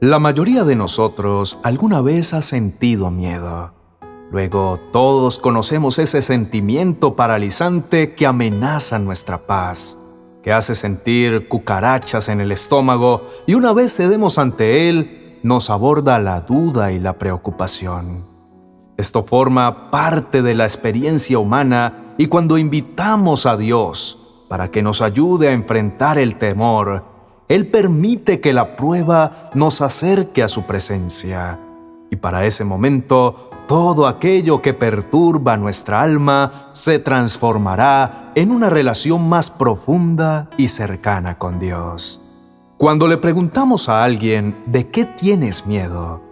La mayoría de nosotros alguna vez ha sentido miedo. Luego todos conocemos ese sentimiento paralizante que amenaza nuestra paz, que hace sentir cucarachas en el estómago y una vez cedemos ante él, nos aborda la duda y la preocupación. Esto forma parte de la experiencia humana y cuando invitamos a Dios para que nos ayude a enfrentar el temor, él permite que la prueba nos acerque a su presencia. Y para ese momento, todo aquello que perturba nuestra alma se transformará en una relación más profunda y cercana con Dios. Cuando le preguntamos a alguien de qué tienes miedo,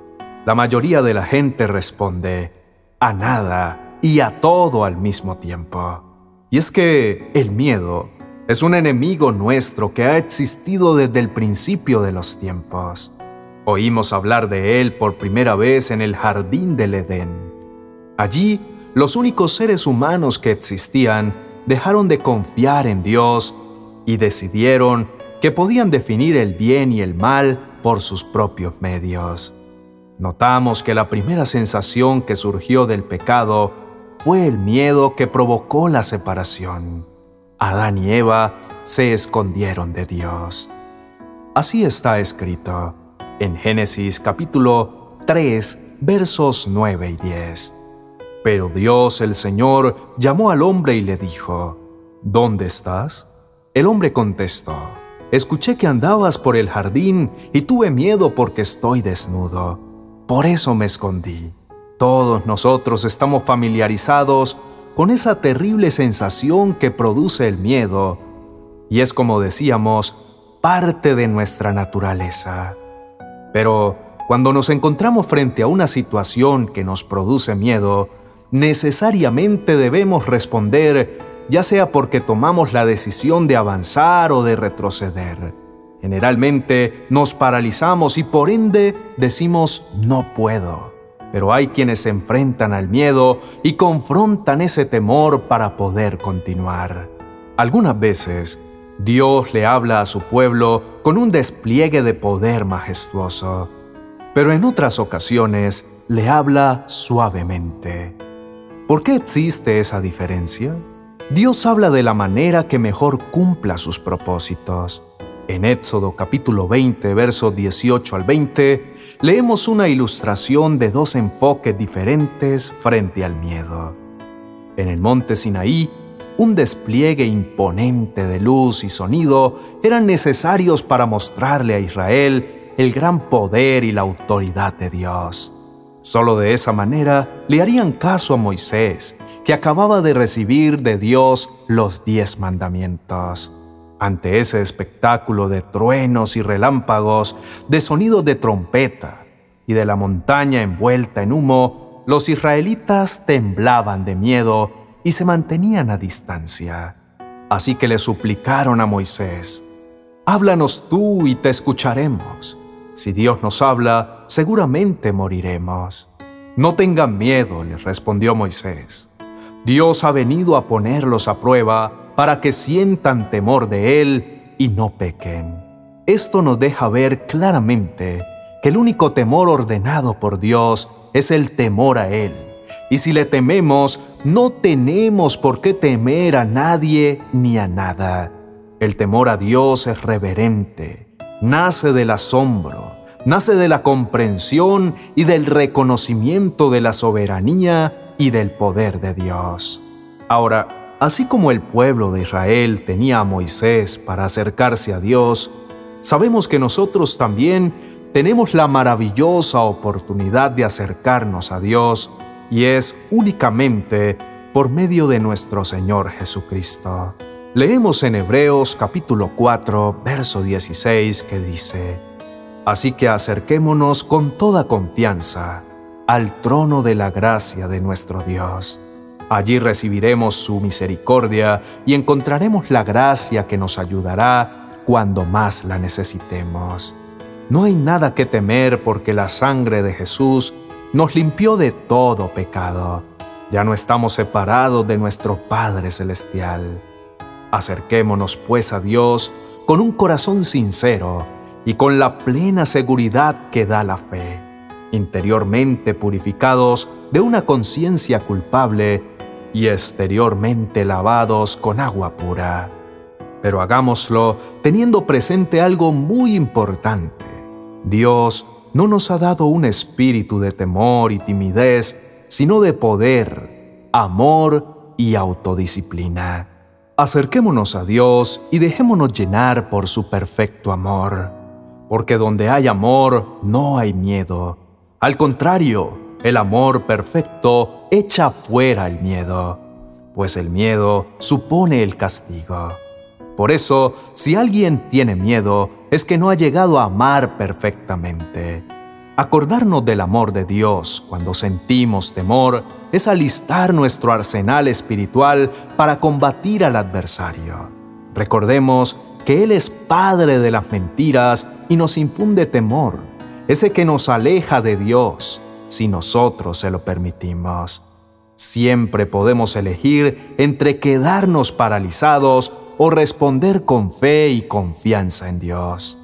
la mayoría de la gente responde a nada y a todo al mismo tiempo. Y es que el miedo es un enemigo nuestro que ha existido desde el principio de los tiempos. Oímos hablar de él por primera vez en el jardín del Edén. Allí, los únicos seres humanos que existían dejaron de confiar en Dios y decidieron que podían definir el bien y el mal por sus propios medios. Notamos que la primera sensación que surgió del pecado fue el miedo que provocó la separación. Adán y Eva se escondieron de Dios. Así está escrito en Génesis capítulo 3 versos 9 y 10. Pero Dios el Señor llamó al hombre y le dijo, ¿Dónde estás? El hombre contestó, Escuché que andabas por el jardín y tuve miedo porque estoy desnudo. Por eso me escondí. Todos nosotros estamos familiarizados con esa terrible sensación que produce el miedo, y es como decíamos, parte de nuestra naturaleza. Pero cuando nos encontramos frente a una situación que nos produce miedo, necesariamente debemos responder, ya sea porque tomamos la decisión de avanzar o de retroceder. Generalmente nos paralizamos y por ende decimos no puedo. Pero hay quienes se enfrentan al miedo y confrontan ese temor para poder continuar. Algunas veces, Dios le habla a su pueblo con un despliegue de poder majestuoso, pero en otras ocasiones le habla suavemente. ¿Por qué existe esa diferencia? Dios habla de la manera que mejor cumpla sus propósitos. En Éxodo capítulo 20, versos 18 al 20, leemos una ilustración de dos enfoques diferentes frente al miedo. En el monte Sinaí, un despliegue imponente de luz y sonido eran necesarios para mostrarle a Israel el gran poder y la autoridad de Dios. Solo de esa manera le harían caso a Moisés, que acababa de recibir de Dios los diez mandamientos. Ante ese espectáculo de truenos y relámpagos, de sonidos de trompeta y de la montaña envuelta en humo, los israelitas temblaban de miedo y se mantenían a distancia. Así que le suplicaron a Moisés, Háblanos tú y te escucharemos. Si Dios nos habla, seguramente moriremos. No tengan miedo, les respondió Moisés. Dios ha venido a ponerlos a prueba para que sientan temor de Él y no pequen. Esto nos deja ver claramente que el único temor ordenado por Dios es el temor a Él. Y si le tememos, no tenemos por qué temer a nadie ni a nada. El temor a Dios es reverente, nace del asombro, nace de la comprensión y del reconocimiento de la soberanía y del poder de Dios. Ahora, Así como el pueblo de Israel tenía a Moisés para acercarse a Dios, sabemos que nosotros también tenemos la maravillosa oportunidad de acercarnos a Dios y es únicamente por medio de nuestro Señor Jesucristo. Leemos en Hebreos capítulo 4, verso 16 que dice, Así que acerquémonos con toda confianza al trono de la gracia de nuestro Dios Allí recibiremos su misericordia y encontraremos la gracia que nos ayudará cuando más la necesitemos. No hay nada que temer porque la sangre de Jesús nos limpió de todo pecado. Ya no estamos separados de nuestro Padre Celestial. Acerquémonos pues a Dios con un corazón sincero y con la plena seguridad que da la fe, interiormente purificados de una conciencia culpable y exteriormente lavados con agua pura. Pero hagámoslo teniendo presente algo muy importante. Dios no nos ha dado un espíritu de temor y timidez, sino de poder, amor y autodisciplina. Acerquémonos a Dios y dejémonos llenar por su perfecto amor porque donde hay amor no hay miedo. Al contrario, el amor perfecto echa fuera el miedo, pues el miedo supone el castigo. Por eso, si alguien tiene miedo, es que no ha llegado a amar perfectamente. Acordarnos del amor de Dios cuando sentimos temor es alistar nuestro arsenal espiritual para combatir al adversario. Recordemos que Él es padre de las mentiras y nos infunde temor, ese que nos aleja de Dios si nosotros se lo permitimos. Siempre podemos elegir entre quedarnos paralizados o responder con fe y confianza en Dios.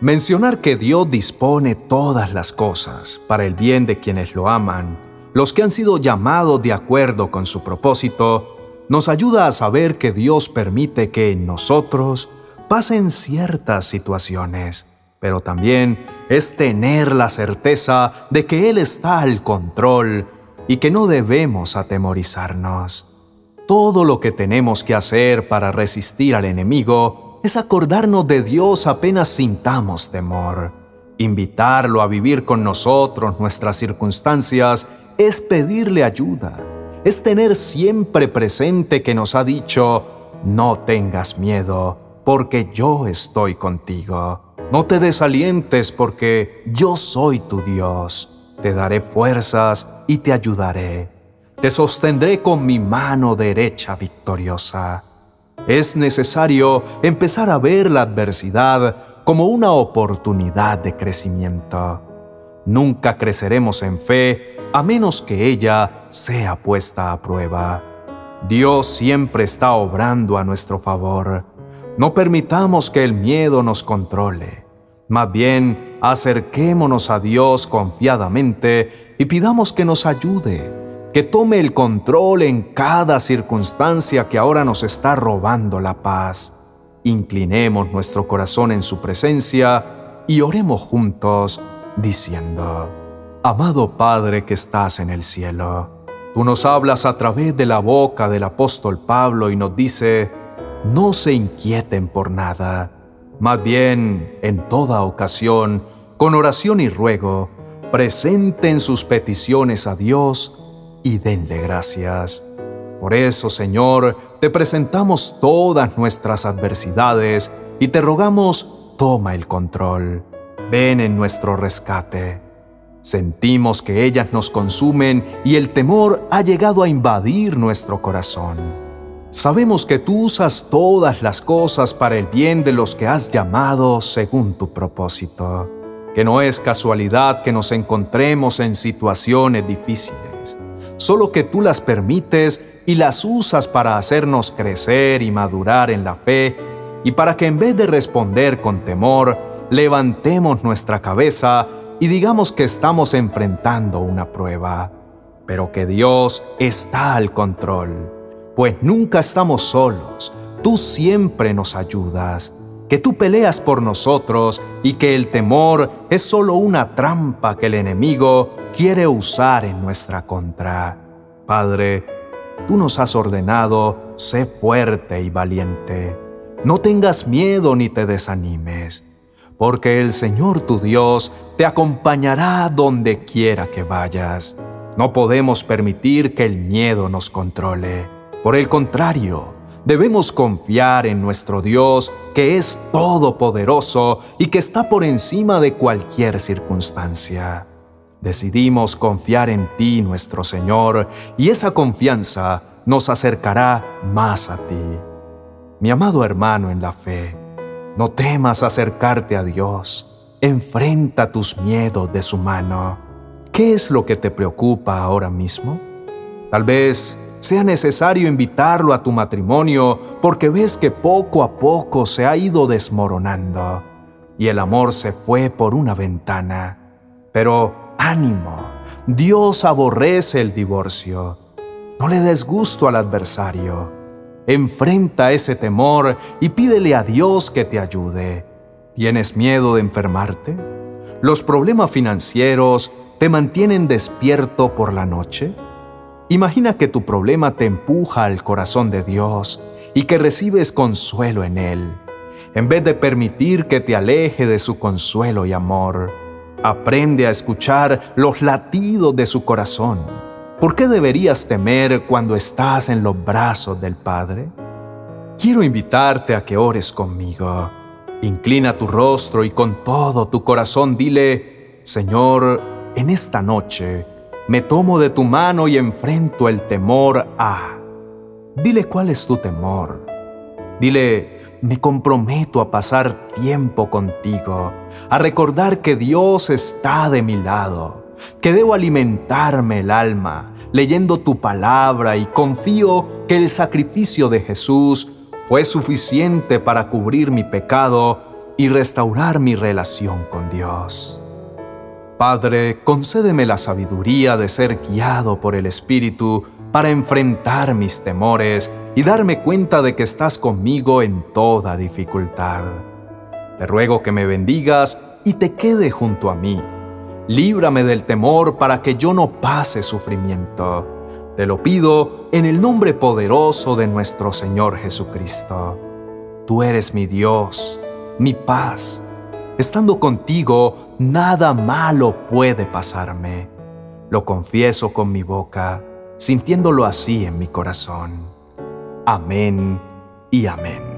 Mencionar que Dios dispone todas las cosas para el bien de quienes lo aman, los que han sido llamados de acuerdo con su propósito, nos ayuda a saber que Dios permite que en nosotros pasen ciertas situaciones, pero también es tener la certeza de que Él está al control y que no debemos atemorizarnos. Todo lo que tenemos que hacer para resistir al enemigo es acordarnos de Dios apenas sintamos temor. Invitarlo a vivir con nosotros nuestras circunstancias es pedirle ayuda, es tener siempre presente que nos ha dicho, no tengas miedo, porque yo estoy contigo. No te desalientes porque yo soy tu Dios. Te daré fuerzas y te ayudaré. Te sostendré con mi mano derecha victoriosa. Es necesario empezar a ver la adversidad como una oportunidad de crecimiento. Nunca creceremos en fe a menos que ella sea puesta a prueba. Dios siempre está obrando a nuestro favor no permitamos que el miedo nos controle. Más bien, acerquémonos a Dios confiadamente y pidamos que nos ayude, que tome el control en cada circunstancia que ahora nos está robando la paz. Inclinemos nuestro corazón en su presencia y oremos juntos diciendo, Amado Padre que estás en el cielo, tú nos hablas a través de la boca del apóstol Pablo y nos dice, no se inquieten por nada, más bien, en toda ocasión, con oración y ruego, presenten sus peticiones a Dios y denle gracias. Por eso, Señor, te presentamos todas nuestras adversidades y te rogamos, toma el control. Ven en nuestro rescate. Sentimos que ellas nos consumen y el temor ha llegado a invadir nuestro corazón. Sabemos que tú usas todas las cosas para el bien de los que has llamado según tu propósito, que no es casualidad que nos encontremos en situaciones difíciles, solo que tú las permites y las usas para hacernos crecer y madurar en la fe y para que en vez de responder con temor, levantemos nuestra cabeza y digamos que estamos enfrentando una prueba, pero que Dios está al control pues nunca estamos solos, tú siempre nos ayudas, que tú peleas por nosotros y que el temor es solo una trampa que el enemigo quiere usar en nuestra contra. Padre, tú nos has ordenado, sé fuerte y valiente. No tengas miedo ni te desanimes, porque el Señor tu Dios te acompañará donde quiera que vayas. No podemos permitir que el miedo nos controle. Por el contrario, debemos confiar en nuestro Dios que es todopoderoso y que está por encima de cualquier circunstancia. Decidimos confiar en ti, nuestro Señor, y esa confianza nos acercará más a ti. Mi amado hermano en la fe, no temas acercarte a Dios. Enfrenta tus miedos de su mano. ¿Qué es lo que te preocupa ahora mismo? Tal vez sea necesario invitarlo a tu matrimonio porque ves que poco a poco se ha ido desmoronando. y el amor se fue por una ventana. Pero ánimo, Dios aborrece el divorcio. No le des gusto al adversario. Enfrenta ese temor y pídele a Dios que te ayude. ¿Tienes miedo de enfermarte? ¿Los problemas financieros te mantienen despierto por la noche? Imagina que tu problema te empuja al corazón de Dios y que recibes consuelo en Él, en vez de permitir que te aleje de su consuelo y amor. Aprende a escuchar los latidos de su corazón. ¿Por qué deberías temer cuando estás en los brazos del Padre? Quiero invitarte a que ores conmigo. Inclina tu rostro y con todo tu corazón dile, Señor, en esta noche me tomo de tu mano y enfrento el temor a... Dile cuál es tu temor. Dile, me comprometo a pasar tiempo contigo, a recordar que Dios está de mi lado, que debo alimentarme el alma leyendo tu palabra y confío que el sacrificio de Jesús fue suficiente para cubrir mi pecado y restaurar mi relación con Dios. Padre, concédeme la sabiduría de ser guiado por el Espíritu para enfrentar mis temores y darme cuenta de que estás conmigo en toda dificultad. Te ruego que me bendigas y te quede junto a mí. Líbrame del temor para que yo no pase sufrimiento. Te lo pido en el nombre poderoso de nuestro Señor Jesucristo. Tú eres mi Dios, mi paz. Estando contigo, nada malo puede pasarme. Lo confieso con mi boca, sintiéndolo así en mi corazón. Amén y amén.